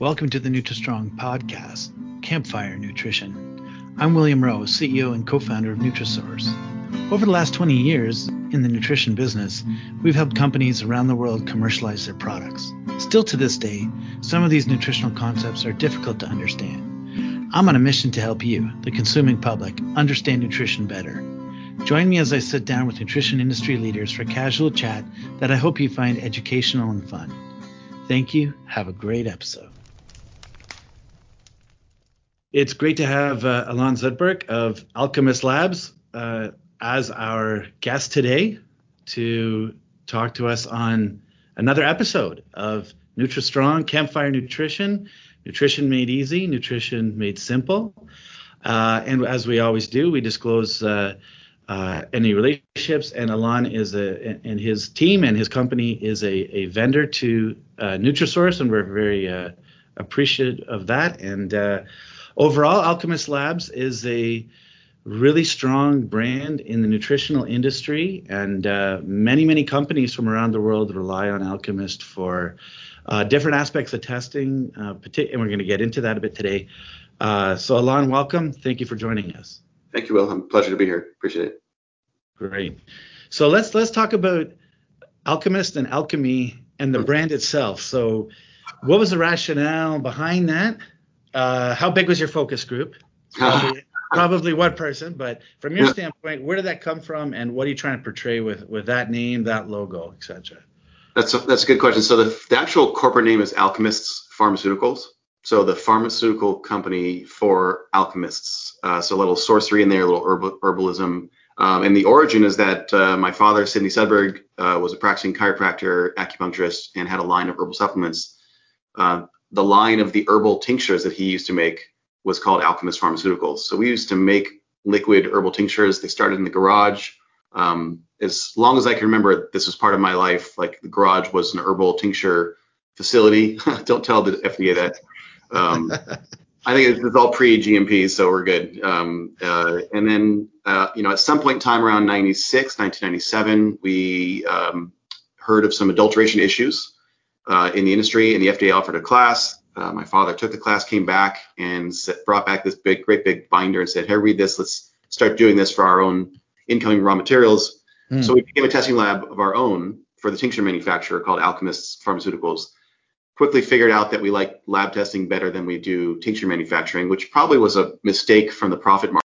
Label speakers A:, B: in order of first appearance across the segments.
A: Welcome to the NutriStrong podcast, Campfire Nutrition. I'm William Rowe, CEO and co-founder of Nutrasource. Over the last 20 years in the nutrition business, we've helped companies around the world commercialize their products. Still to this day, some of these nutritional concepts are difficult to understand. I'm on a mission to help you, the consuming public, understand nutrition better. Join me as I sit down with nutrition industry leaders for a casual chat that I hope you find educational and fun. Thank you. Have a great episode. It's great to have uh, Elan Sudberg of Alkemist Labs uh, as our guest today to talk to us on another episode of NutriStrong Campfire Nutrition, Nutrition Made Easy, Nutrition Made Simple. Uh, and as we always do, we disclose uh, uh, any relationships. And Elan is a, and his team and his company is a, a vendor to uh, Nutrasource, and we're very appreciative of that. And overall, Alkemist Labs is a really strong brand in the nutritional industry, and uh, many, many companies from around the world rely on Alkemist for uh, different aspects of testing, uh, and we're going to get into that a bit today. Uh, so, Elan, welcome. Thank you for joining us.
B: Thank you, Will. I'm pleasure to be here. Appreciate it.
A: Great. So let's let's talk about Alkemist and alchemy and the brand itself. So, what was the rationale behind that? Uh, how big was your focus group? Probably, probably one person, but from your yeah. standpoint, where did that come from, and what are you trying to portray with with that name, that logo, etc.?
B: That's a, that's a good question. So the, the actual corporate name is Alkemists Pharmaceuticals. So the pharmaceutical company for alchemists. Uh, so a little sorcery in there, a little herbal, herbalism. Um, and the origin is that uh, my father, Sidney Sudberg, uh, was a practicing chiropractor, acupuncturist, and had a line of herbal supplements. Uh, the line of the herbal tinctures that he used to make was called Alkemist Pharmaceuticals. So we used to make liquid herbal tinctures. They started in the garage. Um, as long as I can remember, this was part of my life. Like the garage was an herbal tincture facility. Don't tell the FDA that. Um, I think it's, all pre-GMP, so we're good. Um, uh, and then, uh, you know, at some point in time around 96, 1997, we um, heard of some adulteration issues uh, in the industry, and the FDA offered a class. Uh, my father took the class, came back, and set, brought back this big, great big binder and said, "Hey, read this. Let's start doing this for our own incoming raw materials." Mm. So we became a testing lab of our own for the tincture manufacturer called Alkemists Pharmaceuticals quickly figured out that we like lab testing better than we do tincture manufacturing, which probably was a mistake from the profit margin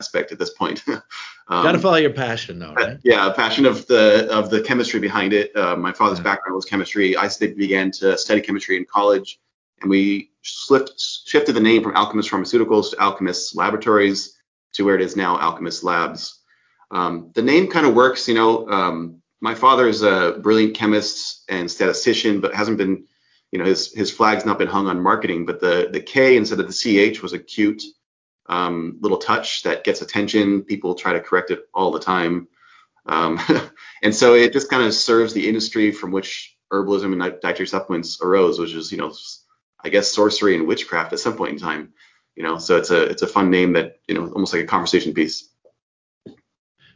B: aspect at this point. um,
A: Got to follow your passion, though, right?
B: Yeah, passion of the of the chemistry behind it. Uh, my father's yeah. background was chemistry. I began to study chemistry in college, and we slipped, shifted the name from Alkemist Pharmaceuticals to Alkemist Laboratories to where it is now, Alkemist Labs. Um, the name kind of works, you know. Um, my father is a brilliant chemist and statistician, but hasn't been you know his his flag's not been hung on marketing, but the the K instead of the CH was a cute um, little touch that gets attention. People try to correct it all the time, um, and so it just kind of serves the industry from which herbalism and dietary supplements arose, which is you know I guess sorcery and witchcraft at some point in time. You know, so it's a it's a fun name that you know almost like a conversation piece.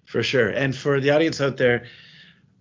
A: For sure, and for the audience out there,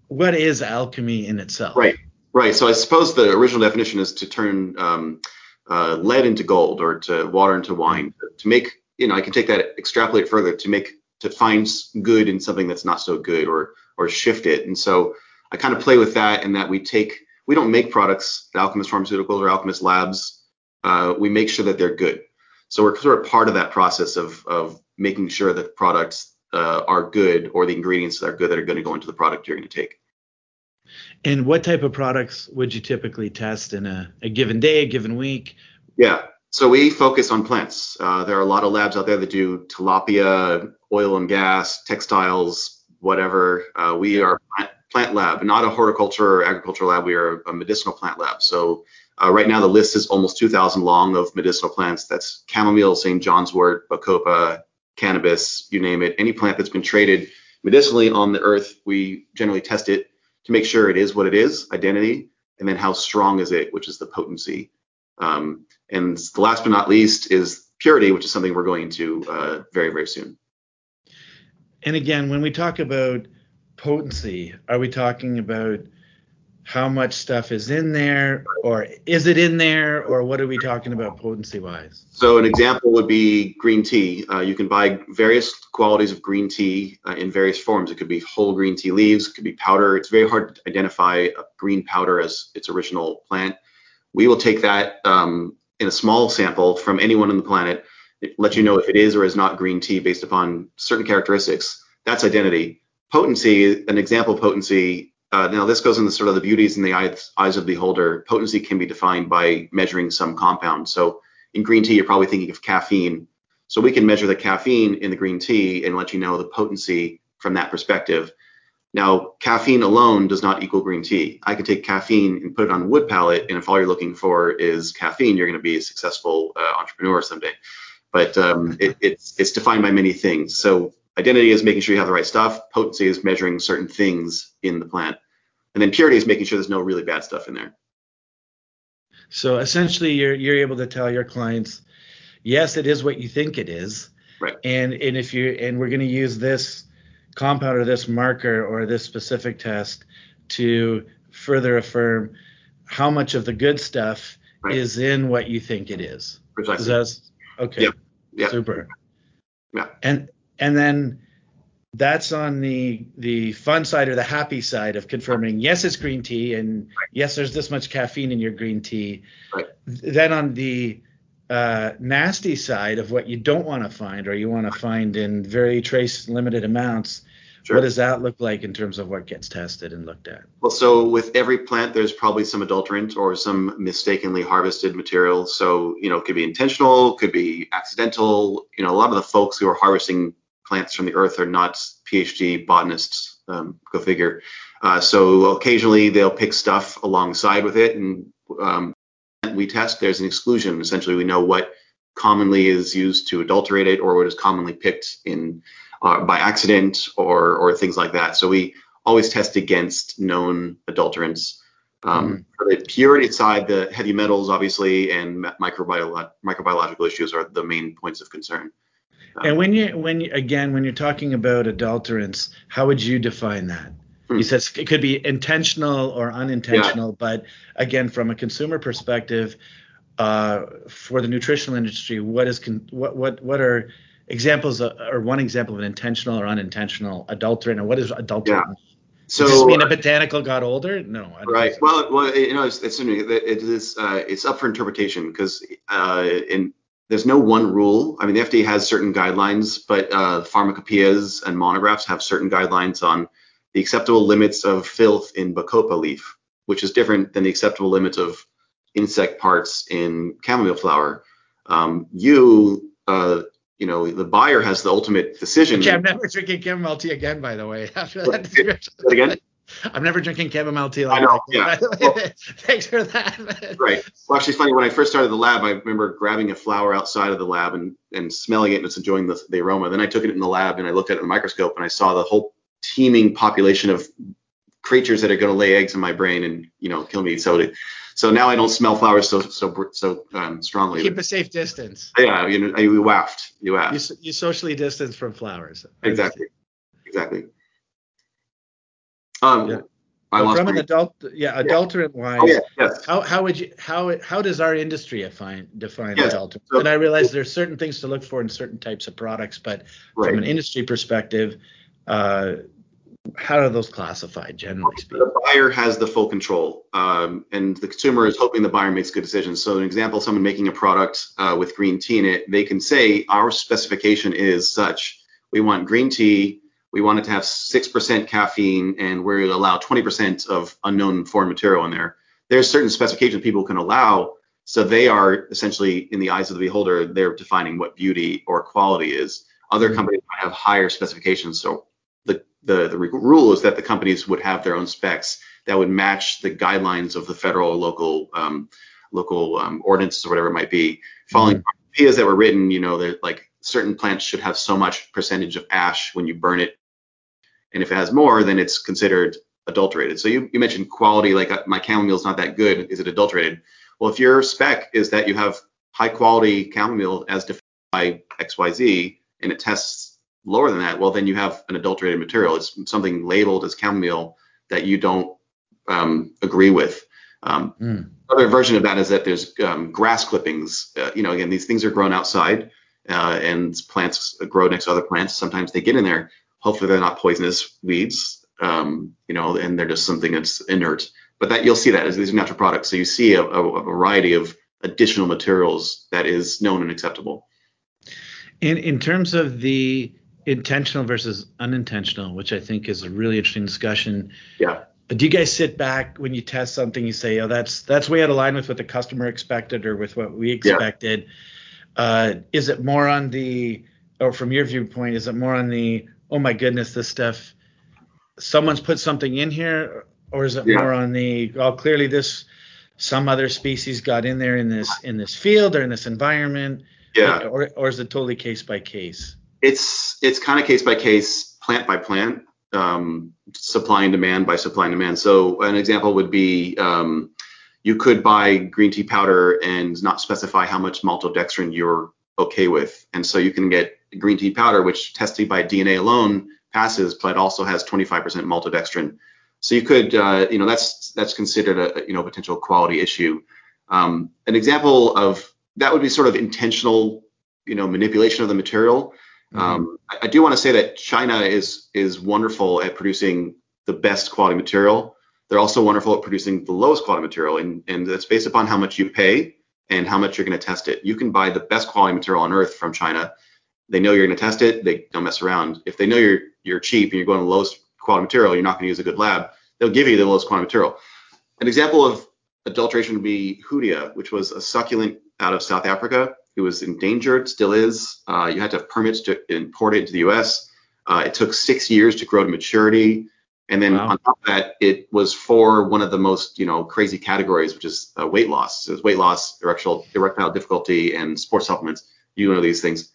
A: what is alchemy in itself?
B: Right. Right. So I suppose the original definition is to turn um, uh, lead into gold or to water into wine. To make, you know, I can take that, extrapolate further to make to find good in something that's not so good or or shift it. And so I kind of play with that in that we take we don't make products at Alkemist Pharmaceuticals or Alkemist Labs. Uh, we make sure that they're good. So we're sort of part of that process of of making sure that the products uh, are good or the ingredients that are good that are going to go into the product you're going to take.
A: And what type of products would you typically test in a, a given day, a given week?
B: Yeah. So we focus on plants. Uh, there are a lot of labs out there that do tilapia, oil and gas, textiles, whatever. Uh, we are a plant lab, not a horticulture or agricultural lab. We are a medicinal plant lab. So uh, right now the list is almost 2,000 long of medicinal plants. That's chamomile, St. John's wort, bacopa, cannabis, you name it. Any plant that's been traded medicinally on the earth, we generally test it to make sure it is what it is, identity, and then how strong is it, which is the potency. Um, and the last but not least is purity, which is something we're going to uh, very, very soon.
A: And again, when we talk about potency, are we talking about how much stuff is in there, or is it in there, or what are we talking about potency wise?
B: So an example would be green tea. Uh, you can buy various qualities of green tea uh, in various forms. It could be whole green tea leaves, it could be powder. It's very hard to identify a green powder as its original plant. We will take that um, in a small sample from anyone on the planet, let you know if it is or is not green tea based upon certain characteristics. That's identity. Potency, an example potency uh, now, this goes into sort of the beauties in the eyes, eyes of the beholder. Potency can be defined by measuring some compound. So in green tea, you're probably thinking of caffeine. So we can measure the caffeine in the green tea and let you know the potency from that perspective. Now, caffeine alone does not equal green tea. I can take caffeine and put it on a wood pallet, and if all you're looking for is caffeine, you're going to be a successful uh, entrepreneur someday. But um, it, it's it's defined by many things. So Identity is making sure you have the right stuff. Potency is measuring certain things in the plant. And then purity is making sure there's no really bad stuff in there.
A: So essentially you're you're able to tell your clients, yes, it is what you think it is.
B: Right.
A: And and if you and we're going to use this compound or this marker or this specific test to further affirm how much of the good stuff right. is in what you think it is.
B: Precisely.
A: Is okay.
B: Yep. Yep.
A: Super.
B: Yeah.
A: And and then that's on the the fun side or the happy side of confirming yes it's green tea and right. yes there's this much caffeine in your green tea
B: right.
A: then on the uh, nasty side of what you don't want to find or you want to find in very trace limited amounts sure. what does that look like in terms of what gets tested and looked at
B: well so with every plant there's probably some adulterant or some mistakenly harvested material so you know it could be intentional could be accidental you know a lot of the folks who are harvesting plants from the earth are not PhD botanists. Um, go figure. Uh, so occasionally they'll pick stuff alongside with it, and um, we test. There's an exclusion. Essentially, we know what commonly is used to adulterate it, or what is commonly picked in uh, by accident, or or things like that. So we always test against known adulterants. Um, mm-hmm. For the purity side, the heavy metals, obviously, and microbiolo- microbiological issues are the main points of concern.
A: And when you when you, again when you're talking about adulterants, how would you define that? Hmm. He says it could be intentional or unintentional, yeah. but again, from a consumer perspective, uh, for the nutritional industry, what is con- what what what are examples of, or one example of an intentional or unintentional adulterant, and what is adulterant? Yeah. So, Does this mean a botanical got older? No.
B: right. So. Well, well, you know, it's, it's it is uh, it's up for interpretation because uh, in there's no one rule. I mean, the FDA has certain guidelines, but uh, pharmacopoeias and monographs have certain guidelines on the acceptable limits of filth in bacopa leaf, which is different than the acceptable limits of insect parts in chamomile flower. Um, you, uh, you know, the buyer has the ultimate decision.
A: Okay, I'm never drinking chamomile tea again, by the way. After
B: that, again.
A: I'm never drinking chamomile tea. Like
B: I know. Yeah. Well,
A: Thanks for that.
B: right. Well, actually, it's funny. When I first started the lab, I remember grabbing a flower outside of the lab and, and smelling it and just enjoying the, the aroma. Then I took it in the lab and I looked at it in the microscope and I saw the whole teeming population of creatures that are going to lay eggs in my brain and you know kill me. So to, so now I don't smell flowers so so so um, strongly.
A: Keep a safe distance.
B: Yeah, you know, you waft. You waft.
A: You, you socially distance from flowers.
B: Exactly. Exactly. Um,
A: yeah. Well, from an adult, yeah, adulterant wise,
B: oh, yeah, yes.
A: how how would you how how does our industry define define
B: yes.
A: adulterant? So, and I realize there's certain things to look for in certain types of products, but right. from an industry perspective, uh, how are those classified generally speaking?
B: The buyer has the full control, um, and the consumer is hoping the buyer makes good decisions. So, an example, someone making a product uh, with green tea in it, they can say our specification is such. We want green tea we wanted to have 6% caffeine and we allow 20% of unknown foreign material in there. There's certain specifications people can allow. So they are essentially, in the eyes of the beholder, they're defining what beauty or quality is. Other mm-hmm. companies might have higher specifications. So the, the, rule is that the companies would have their own specs that would match the guidelines of the federal or local um, local um, ordinances or whatever it might be. Following mm-hmm. ideas that were written, you know, that like certain plants should have so much percentage of ash when you burn it and if it has more, then it's considered adulterated. So you, you mentioned quality, like uh, my chamomile is not that good. Is it adulterated? Well, if your spec is that you have high quality chamomile as defined by XYZ and it tests lower than that, well, then you have an adulterated material. It's something labeled as chamomile that you don't um, agree with. Um, mm. Other version of that is that there's um, grass clippings. Uh, you know, again, these things are grown outside, uh, and plants grow next to other plants. Sometimes they get in there. Hopefully, they're not poisonous weeds. Um, you know, and they're just something that's inert. But that you'll see that as these are natural products. So you see a, a, a variety of additional materials that is known and acceptable.
A: In in terms of the intentional versus unintentional, which I think is a really interesting discussion.
B: Yeah.
A: Do you guys sit back when you test something? You say, "Oh, that's that's way out of line with what the customer expected or with what we expected." Yeah. Uh, is it more on the, or from your viewpoint, is it more on the, "Oh my goodness, this stuff, someone's put something in here," or is it yeah. more on the, "Oh, clearly this, some other species got in there in this in this field or in this environment,"
B: yeah,
A: or or is it totally case by case?
B: It's it's kind of case by case, plant by plant, um, supply and demand by supply and demand. So an example would be um, you could buy green tea powder and not specify how much maltodextrin you're okay with, and so you can get green tea powder, which tested by DNA alone passes, but also has 25% maltodextrin. So you could, uh, you know, that's that's considered a you know potential quality issue. Um, an example of that would be sort of intentional, you know, manipulation of the material. Mm-hmm. Um, I, I, do want to say that China is is wonderful at producing the best quality material. They're also wonderful at producing the lowest quality material, and and that's based upon how much you pay and how much you're going to test it. You can buy the best quality material on earth from China. They know you're going to test it. They don't mess around. If they know you're you're cheap and you're going to the lowest quality material, you're not going to use a good lab. They'll give you the lowest quality material. An example of adulteration would be Hoodia, which was a succulent out of South Africa it was endangered, still is. Uh, you had to have permits to import it into the U.S. Uh, it took six years to grow to maturity, and then wow. on top of that, it was for one of the most you know crazy categories, which is uh, weight loss. So it was weight loss, erectile erectile difficulty, and sports supplements. You know these things.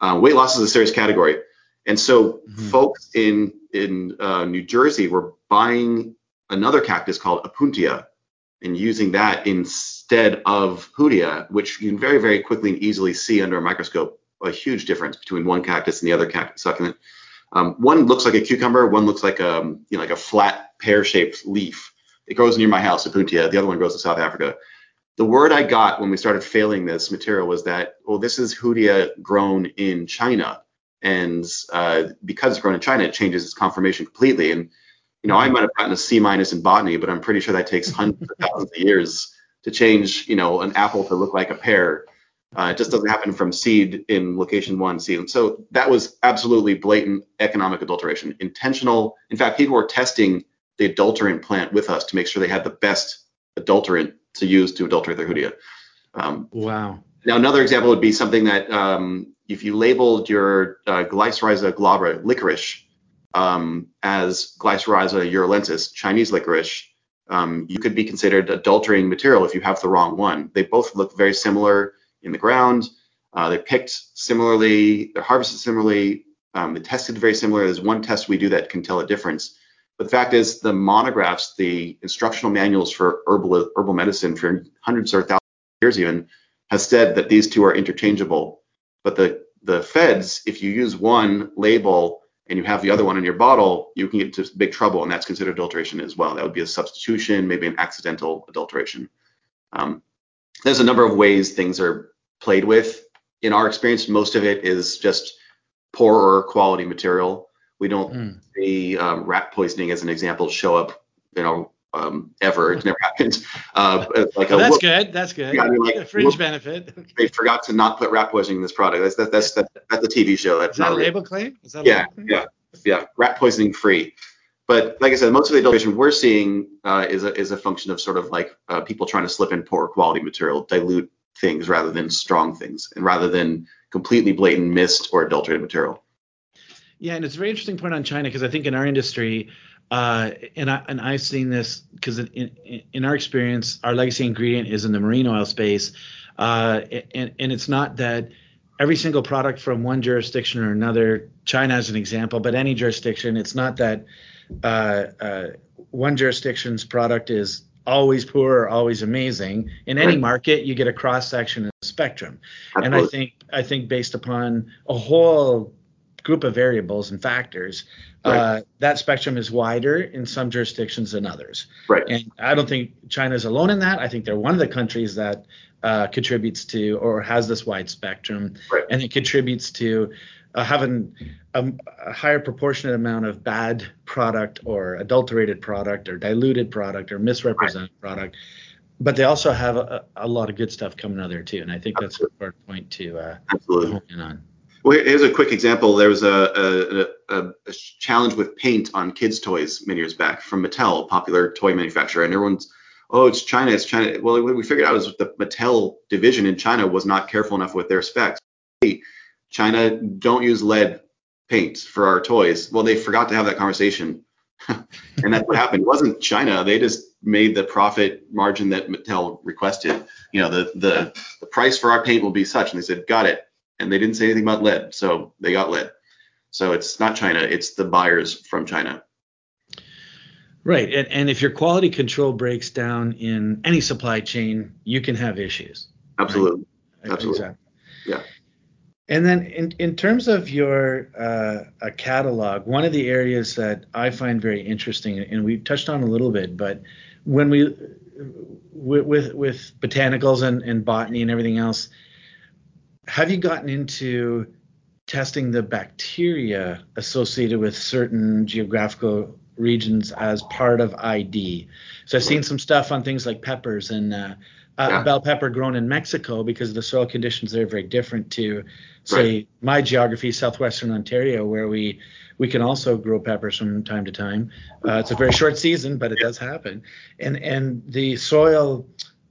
B: Uh, weight loss is a serious category, and so mm-hmm. folks in in uh, New Jersey were buying another cactus called Opuntia and using that instead of Hoodia, which you can very, very quickly and easily see under a microscope a huge difference between one cactus and the other cactus succulent. Um, one looks like a cucumber, one looks like a um, you know like a flat pear-shaped leaf. It grows near my house, Opuntia. The other one grows in South Africa. The word I got when we started failing this material was that, well, this is Hoodia grown in China, and uh, because it's grown in China, it changes its conformation completely. And you know, I might have gotten a C minus in botany, but I'm pretty sure that takes hundreds of thousands of years to change, you know, an apple to look like a pear. Uh, it just doesn't happen from seed in location one seed. So that was absolutely blatant economic adulteration, intentional. In fact, people were testing the adulterant plant with us to make sure they had the best adulterant to use to adulterate their hoodia.
A: Um, wow.
B: Now, another example would be something that um, if you labeled your uh, Glycyrrhiza glabra licorice um, as Glycyrrhiza uralensis, Chinese licorice, um, you could be considered adulterating material if you have the wrong one. They both look very similar in the ground. Uh, they're picked similarly. They're harvested similarly. Um, they tested very similar. There's one test we do that can tell a difference. But the fact is, the monographs, the instructional manuals for herbal herbal medicine for hundreds or thousands of years even, has said that these two are interchangeable. But the the feds, if you use one label and you have the other one in your bottle, you can get into big trouble, and that's considered adulteration as well. That would be a substitution, maybe an accidental adulteration. Um, there's a number of ways things are played with. In our experience, most of it is just poorer quality material. We don't mm. see um, rat poisoning as an example show up, you know, um, ever. It's never happened. Uh,
A: like well, a, that's whoop, good. That's good. Yeah, I mean, like, fringe whoop, benefit.
B: they forgot to not put rat poisoning in this product. That's that, that's that, that's the TV show. That's
A: Is that a label claim? Is that
B: yeah, claim? yeah, yeah. Rat poisoning free. But like I said, most of the adulteration we're seeing uh, is a is a function of sort of like uh, people trying to slip in poor quality material, dilute things rather than strong things, and rather than completely blatant mist or adulterated material.
A: Yeah, and it's a very interesting point on China because I think in our industry, uh, and I and I've seen this because in, in, in our experience, our legacy ingredient is in the marine oil space, uh, and and it's not that every single product from one jurisdiction or another, China as an example, but any jurisdiction, it's not that uh, uh one jurisdiction's product is always poor or always amazing. In any market, you get a cross section of the spectrum, Absolutely. and I think I think based upon a whole group of variables and factors, right. uh, that spectrum is wider in some jurisdictions than others.
B: Right.
A: And I don't think China is alone in that. I think they're one of the countries that uh, contributes to or has this wide spectrum,
B: right.
A: and it contributes to uh, having a, a, higher proportionate amount of bad product or adulterated product or diluted product or misrepresented right. product. But they also have a, a, lot of good stuff coming out of there too, and I think that's a important point to uh,
B: Absolutely. on. Well, here's a quick example. There was a, a, a, a, challenge with paint on kids' toys many years back from Mattel, a popular toy manufacturer, and everyone's, oh, it's China, it's China. Well, what we figured out was the Mattel division in China was not careful enough with their specs. Hey, China don't use lead paint for our toys. Well, they forgot to have that conversation. and that's what happened. It wasn't China. They just made the profit margin that Mattel requested. You know, the, the, the price for our paint will be such. And they said, got it and they didn't say anything about lead, so they got lead. So it's not China, it's the buyers from China.
A: Right, and, and if your quality control breaks down in any supply chain, you can have issues.
B: Absolutely, right? absolutely, exactly. yeah.
A: And then in, in terms of your uh, catalog, one of the areas that I find very interesting, and we touched on a little bit, but when we with with, with botanicals and, and botany and everything else, have you gotten into testing the bacteria associated with certain geographical regions as part of ID? So I've seen some stuff on things like peppers and uh, yeah. bell pepper grown in Mexico because the soil conditions there are very different to, say, right. my geography, southwestern Ontario, where we we can also grow peppers from time to time. Uh, it's a very short season, but it does happen. And and the soil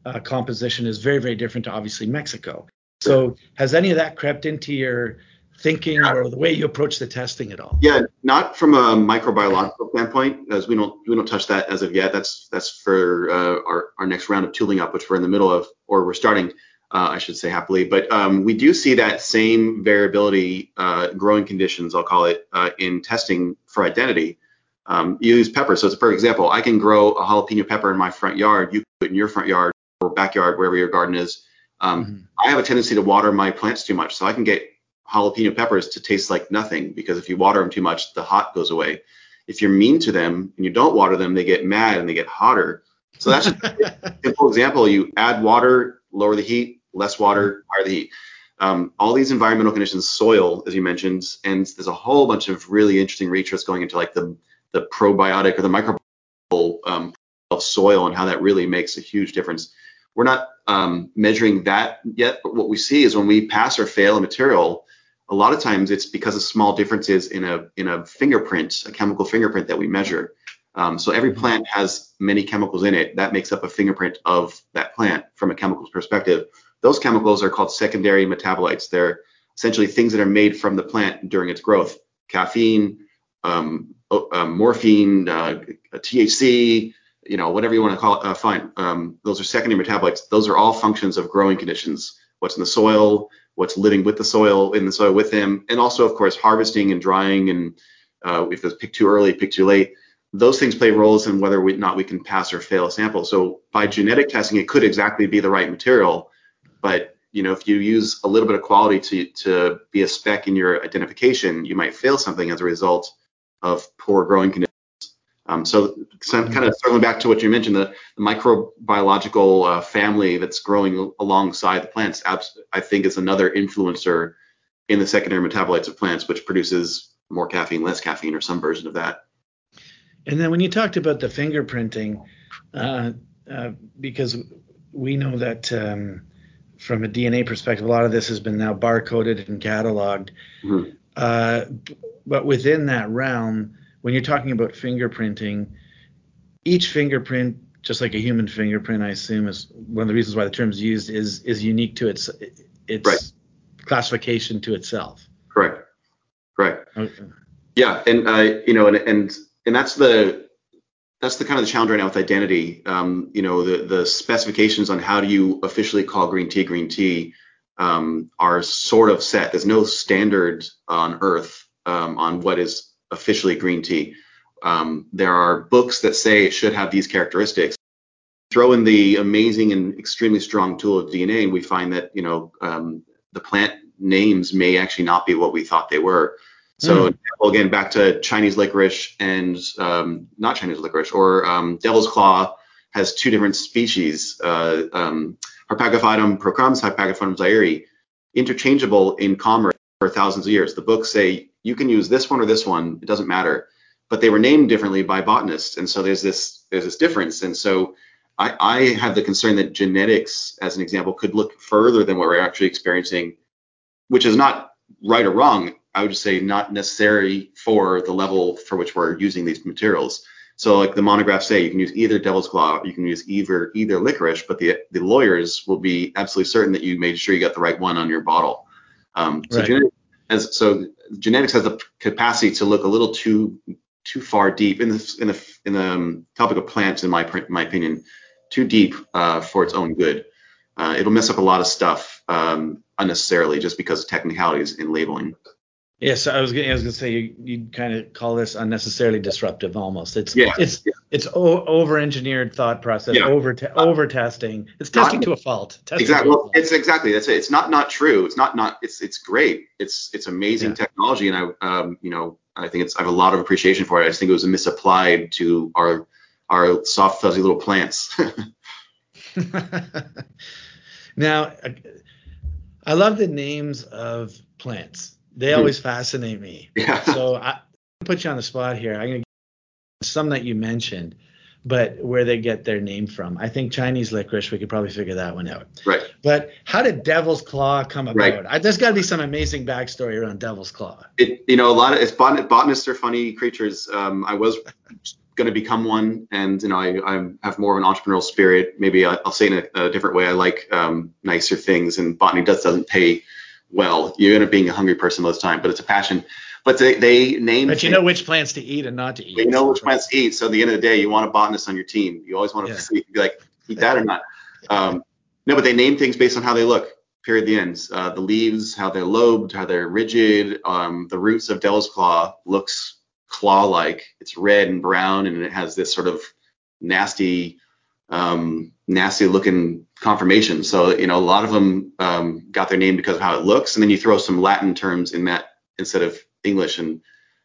A: uh, composition is very very different to obviously Mexico. So has any of that crept into your thinking or the way you approach the testing at all?
B: Yeah, not from a microbiological standpoint, as we don't we don't touch that as of yet. That's that's for uh, our our next round of tooling up, which we're in the middle of, or we're starting. Uh, I should say happily, but um, we do see that same variability, uh, growing conditions, I'll call it, uh, in testing for identity. Um, you use pepper, so it's a perfect example. I can grow a jalapeno pepper in my front yard. You put it in your front yard or backyard, wherever your garden is um, mm-hmm. I have a tendency to water my plants too much, so I can get jalapeno peppers to taste like nothing because if you water them too much, the hot goes away. If you're mean to them and you don't water them, they get mad and they get hotter. So that's a simple example. You add water, lower the heat, less water, higher the heat. Um, all these environmental conditions, soil, as you mentioned, and there's a whole bunch of really interesting research going into like the the probiotic or the microbial um, of soil and how that really makes a huge difference. We're not um, measuring that yet, but what we see is when we pass or fail a material, a lot of times it's because of small differences in a in a fingerprint, a chemical fingerprint that we measure. Um, so every mm-hmm. plant has many chemicals in it that makes up a fingerprint of that plant from a chemicals perspective. Those chemicals are called secondary metabolites. They're essentially things that are made from the plant during its growth. Caffeine, um, uh, morphine, uh, THC, you know, whatever you want to call it, uh, fine. Um, those are secondary metabolites. Those are all functions of growing conditions. What's in the soil, what's living with the soil, in the soil with them, and also, of course, harvesting and drying, and uh, if it's picked too early, picked too late. Those things play roles in whether or not we can pass or fail a sample. So by genetic testing, it could exactly be the right material, but you know, if you use a little bit of quality to to be a spec in your identification, you might fail something as a result of poor growing conditions um, so, so kind of circling back to what you mentioned, the, the microbiological uh, family that's growing alongside the plants, I think is another influencer in the secondary metabolites of plants, which produces more caffeine, less caffeine, or some version of that.
A: And then when you talked about the fingerprinting, uh, uh, because we know that um, from a DNA perspective, a lot of this has been now barcoded and cataloged. Mm-hmm. Uh, but within that realm, when you're talking about fingerprinting, each fingerprint, just like a human fingerprint, I assume is one of the reasons why the term is used is is unique to its its right. classification to itself.
B: Correct. Correct. Okay. Yeah, and uh, you know, and and and that's the that's the kind of the challenge right now with identity. Um, you know, the the specifications on how do you officially call green tea green tea um, are sort of set. There's no standard on Earth um, on what is officially green tea. Um, there are books that say it should have these characteristics. Throw in the amazing and extremely strong tool of DNA, and we find that you know um, the plant names may actually not be what we thought they were. So mm. again, back to Chinese licorice and um, not Chinese licorice or um, devil's claw has two different species, uh, um, Harpagophytum procumbens, Harpagophytum zeyheri, interchangeable in commerce for thousands of years. The books say you can use this one or this one, it doesn't matter, but they were named differently by botanists, and so there's this there's this difference, and so I, I have the concern that genetics, as an example, could look further than what we're actually experiencing, which is not right or wrong. I would just say not necessary for the level for which we're using these materials. So like the monographs say, you can use either devil's claw, you can use either either licorice, but the the lawyers will be absolutely certain that you made sure you got the right one on your bottle. Um, so, right. genetics has, so genetics has the capacity to look a little too too far deep in the in the in the um, topic of plants, in my my opinion, too deep uh, for its own good. Uh, it'll mess up a lot of stuff um, unnecessarily just because of technicalities in labeling.
A: Yeah, so I was gonna, I was gonna say you you kind of call this unnecessarily disruptive almost. It's yeah, it's yeah. it's o- over engineered thought process, yeah. over te- over testing. It's testing not, to a fault.
B: Testing exactly. Well, it's exactly that's it. It's not not true. It's not not it's it's great. It's it's amazing technology, and I um you know I think it's I have a lot of appreciation for it. I just think it was misapplied to our our soft fuzzy little plants.
A: now, I love the names of plants they always fascinate me. Yeah. So I put you on the spot here. I'm gonna some that you mentioned, but where they get their name from. I think Chinese licorice. We could probably figure that one out.
B: Right.
A: But how did Devil's Claw come about? Right. I, there's got to be some amazing backstory around Devil's Claw.
B: It, you know, a lot of it's bot, botanists are funny creatures. Um, I was going to become one, and you know, I, I have more of an entrepreneurial spirit. Maybe I, will say in a, a, different way. I like um, nicer things, and botany does doesn't pay well. You end up being a hungry person most of the time, but it's a passion. But they, they name.
A: But you know which plants to eat and not to eat.
B: You know which plants to eat. So at the end of the day, you want a botanist on your team. You always want to yeah. see, be like, eat that or not. Um, no, but they name things based on how they look. Period. The ends. Uh, the leaves, how they're lobed, how they're rigid. Um, the roots of Devil's Claw looks claw-like. It's red and brown, and it has this sort of nasty um, nasty looking conformation. So, you know, a lot of them um, got their name because of how it looks. And then you throw some Latin terms in that instead of English. And,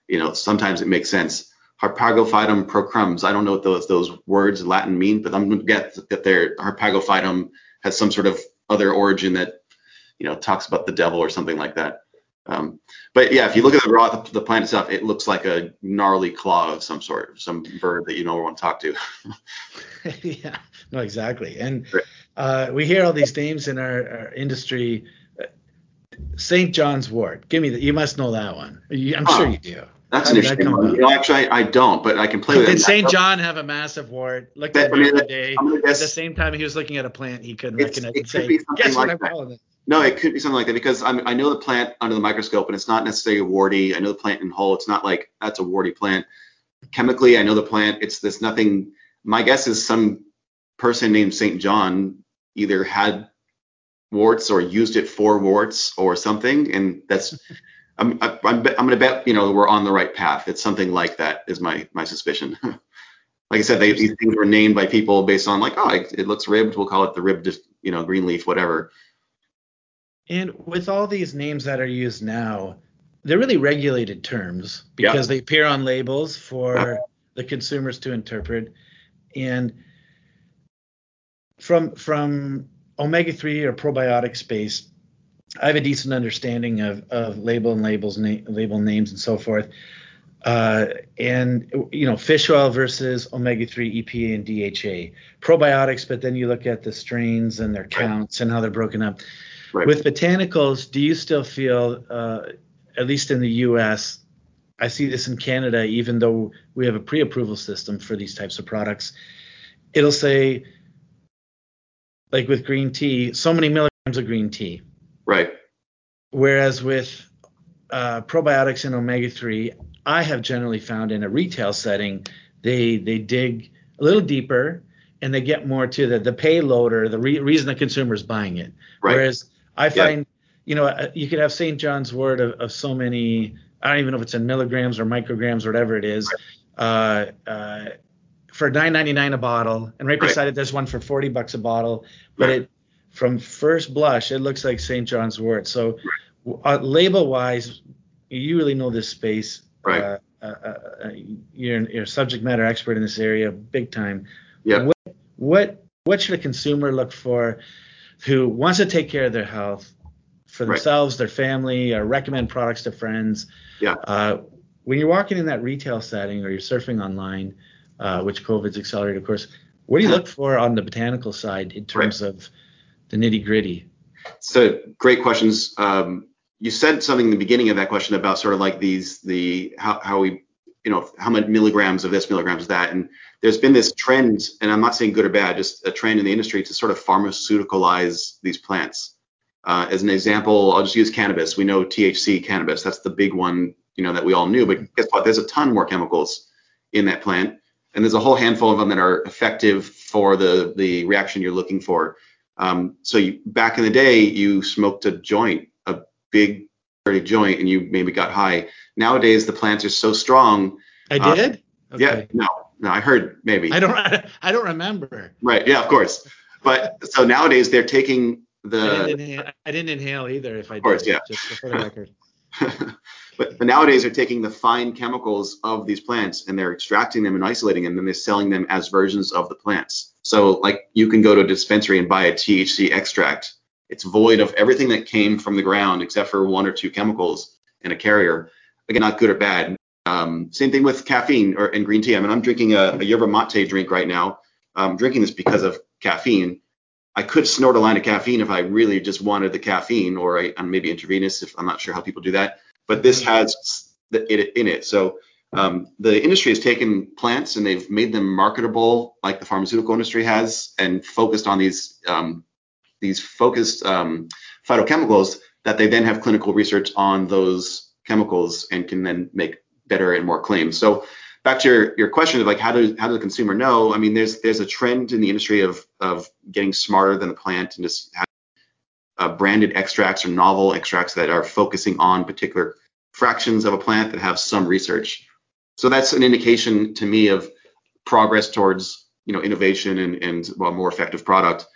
B: you know, sometimes it makes sense. Harpagophytum procumbens. I don't know what those those words in Latin mean, but I'm going to get that their Harpagophytum has some sort of other origin that, you know, talks about the devil or something like that. Um, but yeah, if you look at the raw the, the, plant itself, it looks like a gnarly claw of some sort, some bird that you don't want to talk to.
A: yeah, no, exactly. And uh, we hear all these names in our, our industry. St. John's Wort. Give me that. You must know that one. I'm sure you do.
B: That's an interesting one. You know, actually, I, I, don't, but I can play with
A: Did it. Did St. John have a massive wart? Looked at it the other day. Guess, at the same time he was looking at a plant, he couldn't recognize it. And say, Guess
B: like what I'm calling it. No, it could be something like that because I'm, i know the plant under the microscope and it's not necessarily warty. I know the plant in whole. It's not like that's a warty plant. Chemically, I know the plant. It's this nothing. My guess is some person named St. John either had warts or used it for warts or something, and that's. I'm, I'm, I'm going to bet you know we're on the right path. It's something like that is my my suspicion. like I said, they, these things were named by people based on like, oh, it, it looks ribbed. We'll call it the ribbed, you know, green leaf, whatever.
A: And with all these names that are used now, they're really regulated terms because yep. they appear on labels for uh-huh. the consumers to interpret. And from from omega three or probiotic space, I have a decent understanding of, of label and labels, na- label names and so forth. Uh, and you know, fish oil versus omega three, EPA, and DHA, probiotics. But then you look at the strains and their counts and how they're broken up. Right. With botanicals, do you still feel, uh, at least in the U.S., I see this in Canada, even though we have a pre-approval system for these types of products, it'll say, like with green tea, so many milligrams of green tea.
B: Right.
A: Whereas with uh, probiotics and omega-3, I have generally found in a retail setting, they they dig a little deeper and they get more to the the payload or the re- reason the consumer is buying it. Right. Whereas I find, yeah. you know, uh, you could have St. John's wort of, of, so many, I don't even know if it's in milligrams or micrograms or whatever it is, uh, uh, for 9.99 a bottle, and right, right, beside it there's one for 40 bucks a bottle, but right. it from first blush it looks like St. John's wort. So uh, label wise, you really know this space.
B: Right.
A: Uh, uh, uh, you're, you're a subject matter expert in this area, big time.
B: Yeah.
A: What, what what should a consumer look for who wants to take care of their health for
B: Right.
A: themselves, their family, or recommend products to friends?
B: Yeah.
A: Uh, when you're walking in that retail setting or you're surfing online, uh, which COVID's accelerated, of course, what do you look for on the botanical side in terms of the nitty gritty?
B: So great questions. Um, you said something in the beginning of that question about sort of like these the how, how we you know how many milligrams of this milligrams of that. And there's been this trend and i'm not saying good or bad just a trend in the industry to sort of pharmaceuticalize these plants. Uh, as an example i'll just use cannabis. We know thc cannabis. That's the big one you know that we all knew. But guess what? There's a ton more chemicals in that plant and there's a whole handful of them that are effective for the the reaction you're looking for um, so you, back in the day, you smoked a joint, a big dirty joint, and you maybe got high. Nowadays, the plants are so strong.
A: I
B: Uh,
A: did.
B: Yeah, no, no, I heard maybe.
A: I don't. I don't remember.
B: Right, yeah, of course. But so nowadays they're taking the.
A: I, didn't inhale, I didn't inhale either. If I of
B: course,
A: did,
B: yeah.
A: just for the record.
B: but, but nowadays they're taking the fine chemicals of these plants and they're extracting them and isolating them, and then they're selling them as versions of the plants. So like you can go to a dispensary and buy a THC extract. It's void of everything that came from the ground except for one or two chemicals in a carrier. Again, not good or bad. Um, same thing with caffeine or and green tea. I mean, I'm drinking a, a yerba mate drink right now. I'm drinking this because of caffeine. I could snort a line of caffeine if I really just wanted the caffeine, or I, maybe intravenous if I'm not sure how people do that. But this has it in it. So um, the industry has taken plants and they've made them marketable, like the pharmaceutical industry has, and focused on these um, these focused um, phytochemicals that they then have clinical research on those chemicals and can then make better and more claims. So back to your, your question of like how does how does the consumer know? I mean, there's there's a trend in the industry of of getting smarter than the plant and just uh, branded extracts or novel extracts that are focusing on particular fractions of a plant that have some research. So that's an indication to me of progress towards you know innovation and and well, more effective product.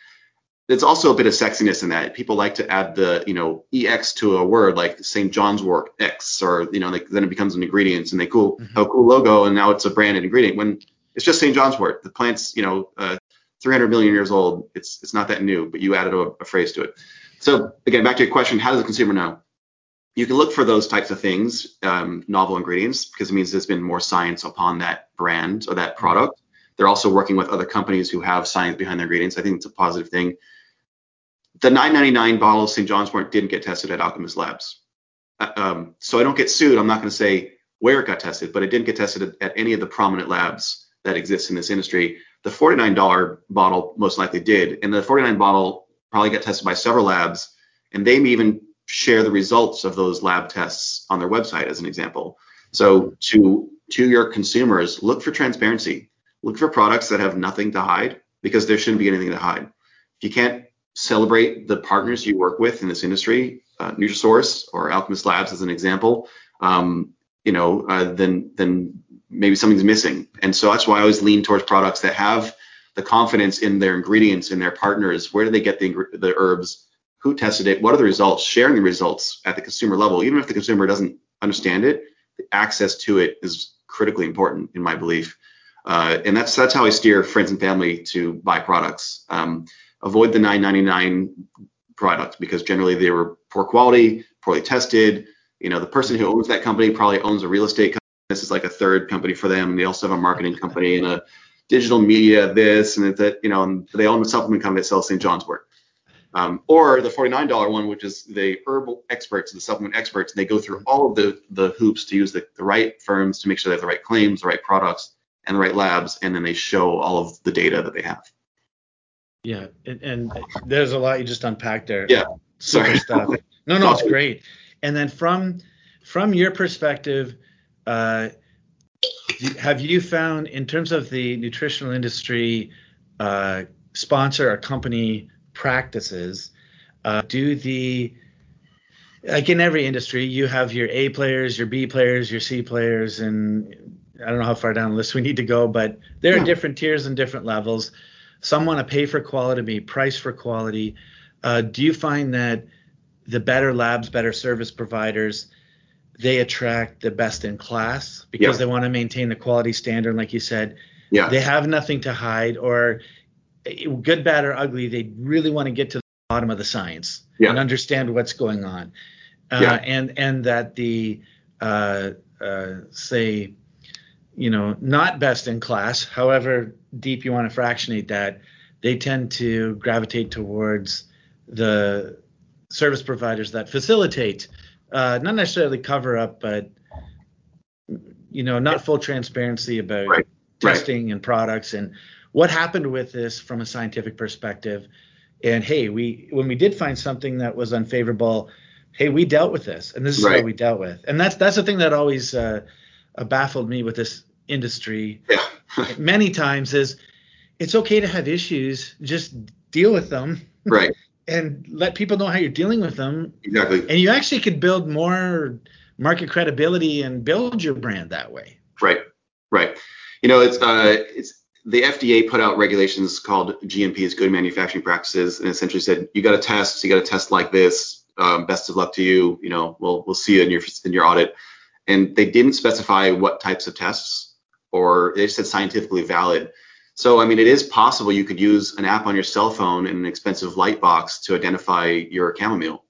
B: There's also a bit of sexiness in that. People like to add the you know ex to a word like St. John's wort X or you know like, then it becomes an ingredient and they cool
A: Mhm.
B: have a cool logo and now it's a branded ingredient when it's just St. John's wort. The plant's you know uh, 300 million years old. It's it's not that new, but you added a, a phrase to it. So again, back to your question, how does the consumer know? You can look for those types of things, um, novel ingredients, because it means there's been more science upon that brand or that product. They're also working with other companies who have science behind their ingredients. I think it's a positive thing. The 9.99 bottle of St. John's wort didn't get tested at Alkemist Labs, Uh, um, so I don't get sued. I'm not going to say where it got tested, but it didn't get tested at, at any of the prominent labs that exist in this industry. The $49 bottle most likely did, and the 49 bottle probably got tested by several labs, and they may even share the results of those lab tests on their website as an example. So to to your consumers, look for transparency. Look for products that have nothing to hide because there shouldn't be anything to hide. If you can't celebrate the partners you work with in this industry, uh, Nutrasource or Alkemist Labs as an example, um, you know, uh, then then maybe something's missing. And so that's why I always lean towards products that have the confidence in their ingredients, in their partners. Where do they get the, the herbs? Who tested it? What are the results? Sharing the results at the consumer level, even if the consumer doesn't understand it, the access to it is critically important in my belief. Uh, and that's that's how I steer friends and family to buy products. Um, avoid the 9.99 products because generally they were poor quality, poorly tested. You know, the person who owns that company probably owns a real estate company. This is like a third company for them. They also have a marketing company and a digital media this and that. You know, and they own a supplement company that sells St. John's wort. Um, or the $49 one, which is the herbal experts, the supplement experts, and they go through all of the, the hoops to use the, the right firms to make sure they have the right claims, the right products, and the right labs, and then they show all of the data that they have.
A: Yeah, and, and there's a lot you just unpacked there.
B: Yeah, sorry.
A: stuff. No, no, it's great. And then from from your perspective, uh, have you found in terms of the nutritional industry uh, sponsor or company practices, uh, do the like in every industry, you have your A players, your B players, your C players, and I don't know how far down the list we need to go, but there are different tiers and different levels. Some want to pay for quality, be price for quality. Uh, do you find that the better labs, better service providers, they attract the best in class because
B: Yeah.
A: they want to maintain the quality standard. Like you said,
B: Yeah.
A: they have nothing to hide, or good, bad, or ugly. They really want to get to the bottom of the science
B: Yeah.
A: and understand what's going on. Uh,
B: Yeah.
A: And and that the uh, uh, say, you know, not best in class, however deep you want to fractionate that, they tend to gravitate towards the service providers that facilitate, uh, not necessarily cover up, but you know, not full transparency about
B: Right. Right.
A: testing and products and what happened with this from a scientific perspective. And hey, we when we did find something that was unfavorable, hey, we dealt with this, and this is how
B: Right.
A: we dealt with. And that's that's the thing that always uh, uh, baffled me with this industry
B: Yeah.
A: many times is it's okay to have issues, just deal with them
B: right.
A: And let people know how you're dealing with them,
B: Exactly.
A: and you actually could build more market credibility and build your brand that way.
B: Right, right. You know, it's uh, it's the FDA put out regulations called GMPs, Good Manufacturing Practices, and essentially said you got to test, you got to test like this. Um, best of luck to you. You know, we'll we'll see you in your in your audit. And they didn't specify what types of tests, or they said scientifically valid. So I mean, it is possible you could use an app on your cell phone in an expensive light box to identify your chamomile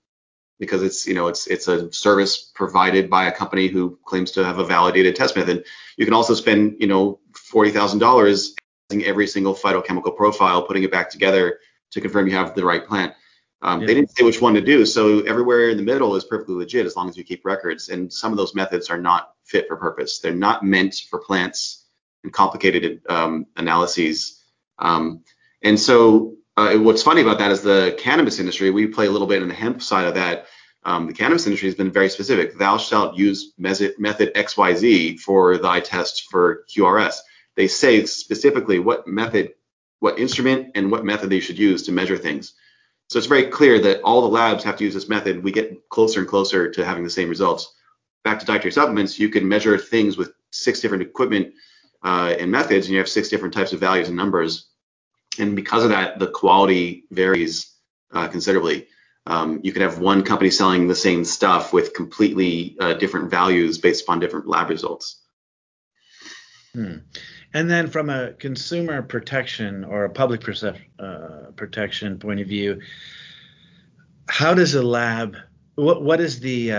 B: because it's you know it's it's a service provided by a company who claims to have a validated test method. You can also spend you know forty thousand dollars every single phytochemical profile, putting it back together to confirm you have the right plant. Um,
A: Yeah.
B: They didn't say which one to do, so everywhere in the middle is perfectly legit as long as you keep records. And some of those methods are not fit for purpose. They're not meant for plants and complicated um, analyses. Um, and so uh, what's funny about that is the cannabis industry. We play a little bit in the hemp side of that. Um, the cannabis industry has been very specific. Thou shalt use method XYZ for thy test for QRS. They say specifically what method, what instrument, and what method they should use to measure things. So it's very clear that all the labs have to use this method. We get closer and closer to having the same results. Back to dietary supplements, you can measure things with six different equipment uh, and methods, and you have six different types of values and numbers. And because of that, the quality varies uh, considerably. Um, you could have one company selling the same stuff with completely uh, different values based upon different lab results.
A: Hmm. And then from a consumer protection or a public percep- uh, protection point of view, how does a lab, what, what is the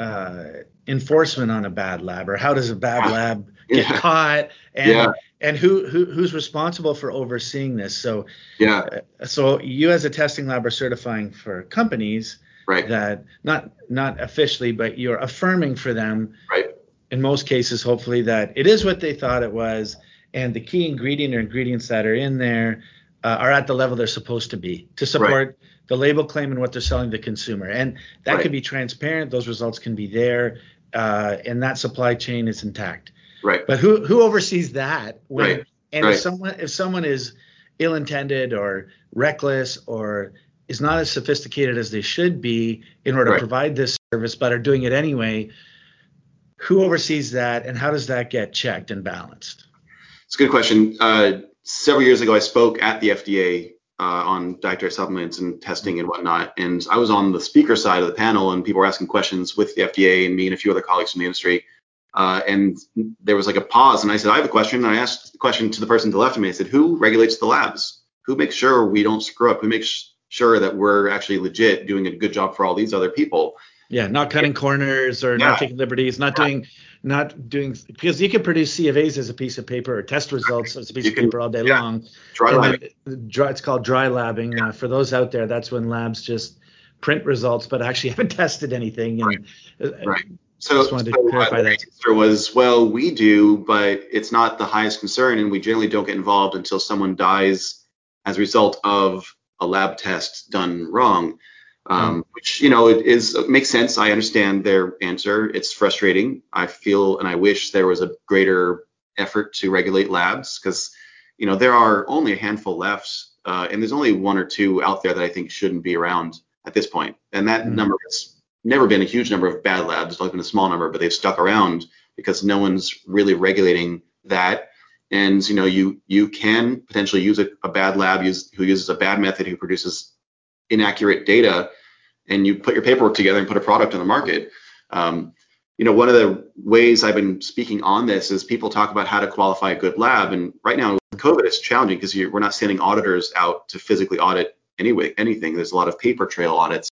A: uh, uh, enforcement on a bad lab or how does a bad lab get
B: Yeah.
A: caught and,
B: Yeah.
A: and who, who, who's responsible for overseeing this? So,
B: Yeah,
A: so you as a testing lab are certifying for companies
B: right,
A: that not, not officially, but you're affirming for them
B: right,
A: in most cases, hopefully, that it is what they thought it was, and the key ingredient or ingredients that are in there uh, are at the level they're supposed to be to support the label claim and what they're selling to the consumer. And that
B: Right.
A: could be transparent; those results can be there, uh, and that supply chain is intact.
B: right,
A: But who who oversees that? When,
B: Right.
A: And
B: Right.
A: if someone if someone is ill-intended or reckless or is not as sophisticated as they should be in order
B: Right.
A: to provide this service, but are doing it anyway, who oversees that, and how does that get checked and balanced?
B: It's a good question. Uh, several years ago, I spoke at the FDA uh, on dietary supplements and testing and whatnot, and I was on the speaker side of the panel, and people were asking questions with the FDA and me and a few other colleagues from the industry. Uh, and there was like a pause, and I said, I have a question. And I asked the question to the person to the left of me. I said, Who regulates the labs? Who makes sure we don't screw up? Who makes sure that we're actually legit doing a good job for all these other people?
A: Yeah, not cutting corners or
B: Yeah.
A: not taking liberties, not
B: Yeah.
A: doing, not doing, because you can produce C of A's as a piece of paper or test results as a piece
B: You
A: of
B: can-
A: paper all day
B: yeah.
A: long.
B: Dry
A: And
B: lab.
A: dry, it's called dry labbing. Uh, for those out there, that's when labs just print results but actually haven't tested anything. And uh,
B: Right. So,
A: Just wanted to
B: so, uh, the
A: that.
B: answer was, well, we do, but it's not the highest concern, and we generally don't get involved until someone dies as a result of a lab test done wrong. Um, Which you know it is it makes sense. I understand their answer. It's frustrating. I feel and I wish there was a greater effort to regulate labs because you know there are only a handful left, uh, and there's only one or two out there that I think shouldn't be around at this point. And that
A: Mhm.
B: number has never been a huge number of bad labs. It's only been a small number, but they've stuck around because no one's really regulating that. And you know, you you can potentially use a, a bad lab use, who uses a bad method, who produces inaccurate data, and you put your paperwork together and put a product on the market. Um, you know, one of the ways I've been speaking on this is people talk about how to qualify a good lab, and right now with COVID, it's challenging because we're not sending auditors out to physically audit anyway anything. There's a lot of paper trail audits.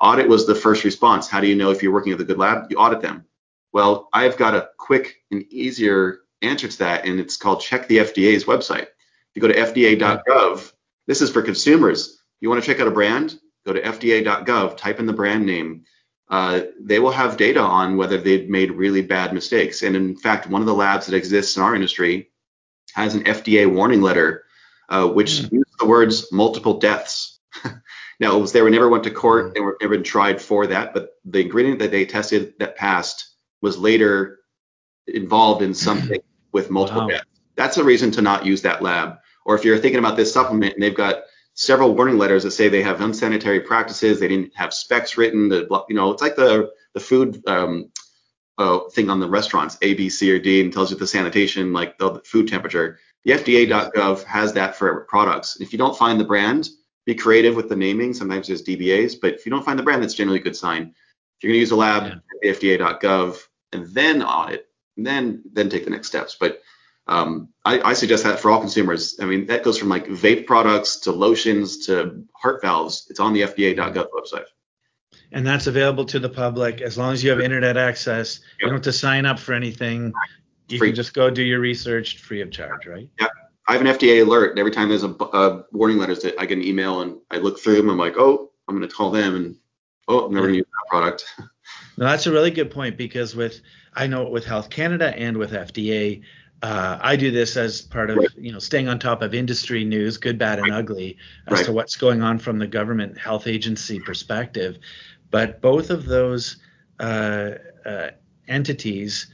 B: Audit was the first response. How do you know if you're working at a good lab? You audit them. Well, I've got a quick and easier answer to that, and it's called check the FDA's website. If you go to fda.gov, this is for consumers. You want to check out a brand? Go to fda.gov, type in the brand name. Uh, they will have data on whether they've made really bad mistakes. And in fact, one of the labs that exists in our industry has an FDA warning letter, uh, which mm. uses the words multiple deaths. now, it was, they were never went to court and were never been tried for that, but the ingredient that they tested that passed was later involved in something with multiple wow. deaths. That's a reason to not use that lab. Or if you're thinking about this supplement and they've got several warning letters that say they have unsanitary practices, they didn't have specs written, the, you know, it's like the the food um, uh, thing on the restaurants, A, B, C, or D, and tells you the sanitation, like the food temperature. The FDA.gov has that for products. If you don't find the brand, be creative with the naming. Sometimes there's DBAs, but if you don't find the brand, that's generally a good sign. If you're going to use a lab, yeah. FDA.gov, and then audit, and then then take the next steps. But um, I, I, suggest that for all consumers. I mean, that goes from like vape products to lotions to heart valves. It's on the FDA.gov website.
A: And that's available to the public as long as you have internet access. Yep. You don't have to sign up for anything. You free. can just go do your research free of charge, right?
B: Yeah. I have an FDA alert, and every time there's a, a warning letters that I get an email and I look through them, I'm like, oh, I'm going to call them, and oh, I'm never going to use that product.
A: no, that's a really good point because with I know with Health Canada and with FDA, uh, I do this as part of you know staying on top of industry news, good, bad, and ugly, as right. to what's going on from the government health agency perspective. But both of those uh, uh, entities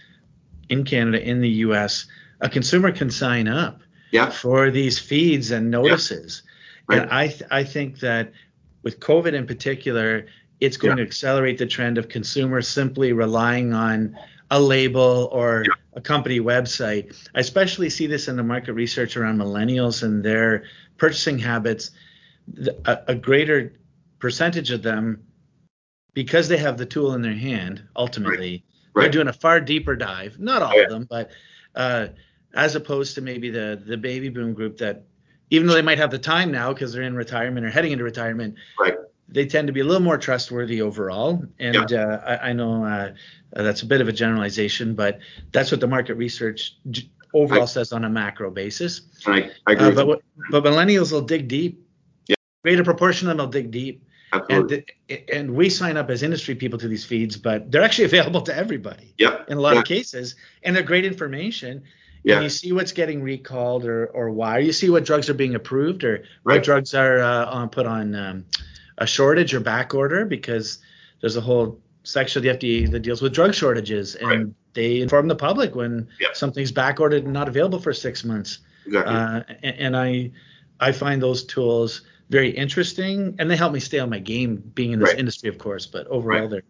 A: in Canada, in the U.S., a consumer can sign up
B: yeah.
A: for these feeds and notices. Yeah. Right. And I th- I think that with COVID in particular, it's going yeah. to accelerate the trend of consumers simply relying on a label or a company website. I especially see this in the market research around millennials and their purchasing habits. A, a greater percentage of them, because they have the tool in their hand, ultimately, right. They're doing a far deeper dive. Not all of them, but uh, as opposed to maybe the the baby boom group that, even though they might have the time now because they're in retirement or heading into retirement,
B: right
A: they tend to be a little more trustworthy overall. And yeah. uh, I, I, know uh, that's a bit of a generalization, but that's what the market research overall I, says on a macro basis.
B: I, I agree. Uh,
A: but, but millennials will dig deep.
B: Yeah.
A: Greater proportion of them will dig deep.
B: Absolutely.
A: And, and we sign up as industry people to these feeds, but they're actually available to everybody.
B: Yep.
A: In a lot
B: yeah.
A: of cases, and they're great information.
B: Yeah.
A: And you see what's getting recalled or or why. You see what drugs are being approved or right. what drugs are uh, on, put on um, a shortage or back order because there's a whole section of the FDA that deals with drug shortages and right. they inform the public when something's back ordered and not available for six months.
B: Exactly.
A: Uh, and, and, I I find those tools very interesting and they help me stay on my game being in this right. industry of course but overall right. they're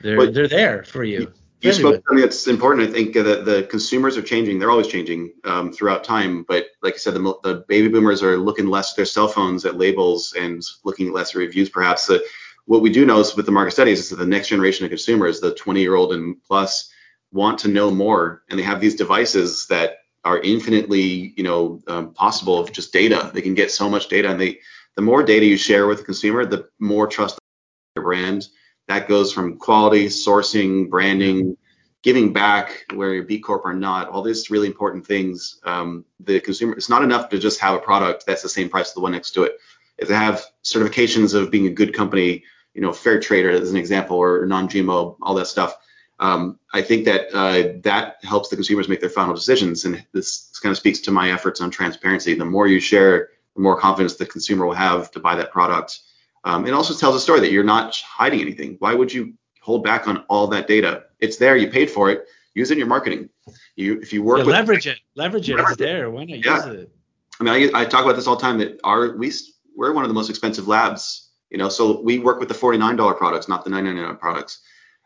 A: they're well, they're there for you.
B: You, spoke something that's important. I think that the consumers are changing. They're always changing um, throughout time. But like I said, the, the, baby boomers are looking less at their cell phones at labels and looking less at reviews, perhaps. Uh, what we do know is with the market studies is that the next generation of consumers, the 20 year old and plus, want to know more, and they have these devices that are infinitely, you know, um, possible of just data. They can get so much data, and they, the more data you share with the consumer, the more trust your brand. That goes from quality, sourcing, branding, giving back, where you're B Corp or not. All these really important things. Um, the consumer, it's not enough to just have a product that's the same price as the one next to it. If they have certifications of being a good company, you know, fair trader as an example, or non-GMO, all that stuff. Um, I think that uh, that helps the consumers make their final decisions, and this kind of speaks to my efforts on transparency. The more you share, the more confidence the consumer will have to buy that product. Um, it also tells a story that you're not hiding anything. Why would you hold back on all that data? It's there. You paid for it. Use it in your marketing. You, if you work
A: yeah,
B: with
A: leverage it, leverage it. Leverage it's there. Why not yeah. use it?
B: I mean, I, I, talk about this all the time that our we we're one of the most expensive labs you know, so we work with the $49 products, not the $99 products.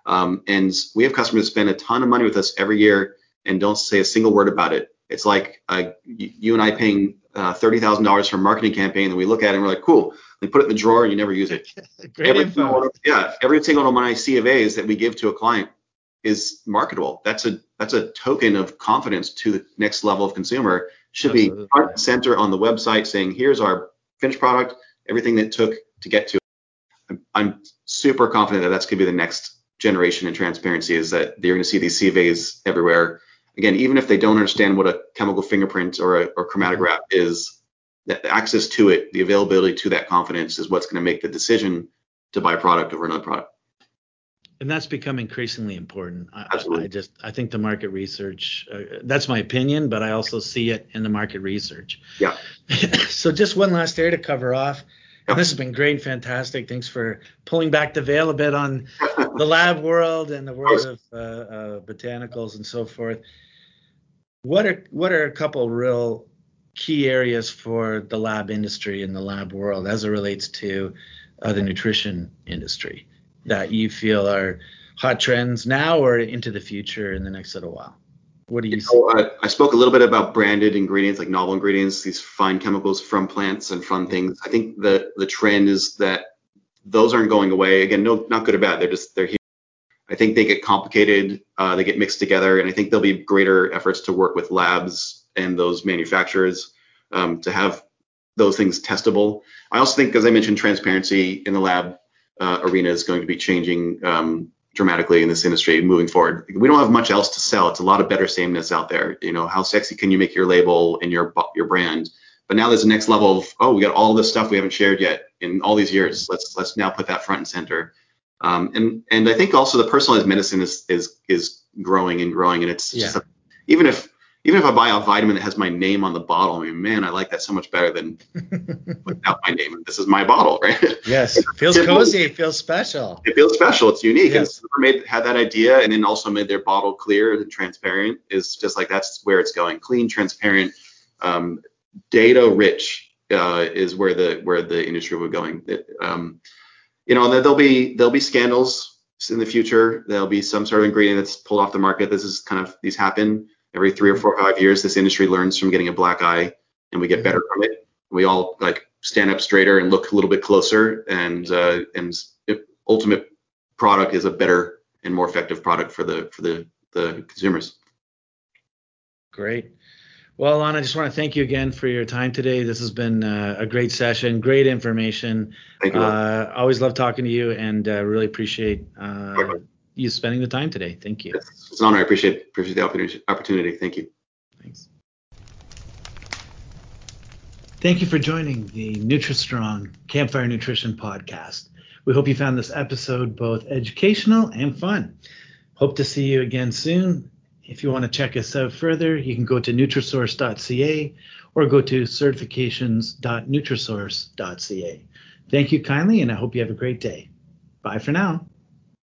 B: Um, and we have customers spend a ton of money with us every year and don't say a single word about it. It's like uh, you and I paying uh, thirty thousand dollars for a marketing campaign, and we look at it and we're like, cool. We put it in the drawer and you never use it.
A: Great
B: every
A: info.
B: Single, yeah, every single one of my C of A's that we give to a client is marketable. That's a that's a token of confidence to the next level of consumer. Should
A: Absolutely.
B: be front and center on the website saying, here's our finished product, everything that took to get to it. I'm, I'm super confident that that's going to be the next generation in transparency is that you're going to see these C of A's everywhere. Again, even if they don't understand what a chemical fingerprint or a or chromatograph is, that the access to it, the availability to that confidence is what's going to make the decision to buy a product over another product.
A: and that's become increasingly important. I,
B: Absolutely.
A: I just I think the market research uh, that's my opinion, but I also see it in the market research.
B: Yeah.
A: so just one last area to cover off.
B: Yep.
A: This has been great fantastic. Thanks for pulling back the veil a bit on the lab world and the world of uh, uh, botanicals and so forth. What are what are a couple real key areas for the lab industry and the lab world as it relates to uh, the nutrition industry that you feel are hot trends now or into the future in the next little while? What do you?
B: So, uh, I spoke a little bit about branded ingredients, like novel ingredients, these fine chemicals from plants and from things. I think the the trend is that those aren't going away. Again, no, not good or bad. They're just they're here. I think they get complicated. Uh, they get mixed together, and I think there'll be greater efforts to work with labs and those manufacturers um, to have those things testable. I also think, as I mentioned, transparency in the lab uh, arena is going to be changing um, dramatically in this industry moving forward. We don't have much else to sell. It's a lot of better sameness out there. You know, how sexy can you make your label and your your brand? But now there's a next level of oh, we got all this stuff we haven't shared yet in all these years. Let's let's now put that front and center. Um, and and I think also the personalized medicine is is is growing and growing, and it's just
A: Yeah.
B: a, even if even if I buy a vitamin that has my name on the bottle, I mean, man, I like that so much better than without my name. This is my bottle, right?
A: yes, feels cozy, it feels special.
B: it feels special. It's unique. And
A: Yes.
B: whoever made had that idea and then also made their bottle clear and transparent is just like that's where it's going. Clean, transparent, um, data rich uh, is where the where the industry will be going. It, um, you know, and there'll be there'll be scandals in the future. There'll be some sort of ingredient that's pulled off the market. This is kind of these happen every three or four or five years. This industry learns from getting a black eye, and we get better from it. We all like stand up straighter and look a little bit closer, and uh, and ultimate product is a better and more effective product for the for the the consumers.
A: Great. Well, Elan, I just want to thank you again for your time today. This has been uh, a great session, great information.
B: Thank you.
A: Uh, always love talking to you, and uh, really appreciate uh. You spending the time today. Thank you.
B: it's, an honor. I appreciate appreciate the opportunity. opportunity. Thank you.
A: Thanks. Thank you for joining the Nutrasource Campfire Nutrition Podcast. We hope you found this episode both educational and fun. Hope to see you again soon. If you want to check us out further, you can go to nutrasource.ca or go to certifications.nutrasource.ca. Thank you kindly, and I hope you have a great day. Bye for now.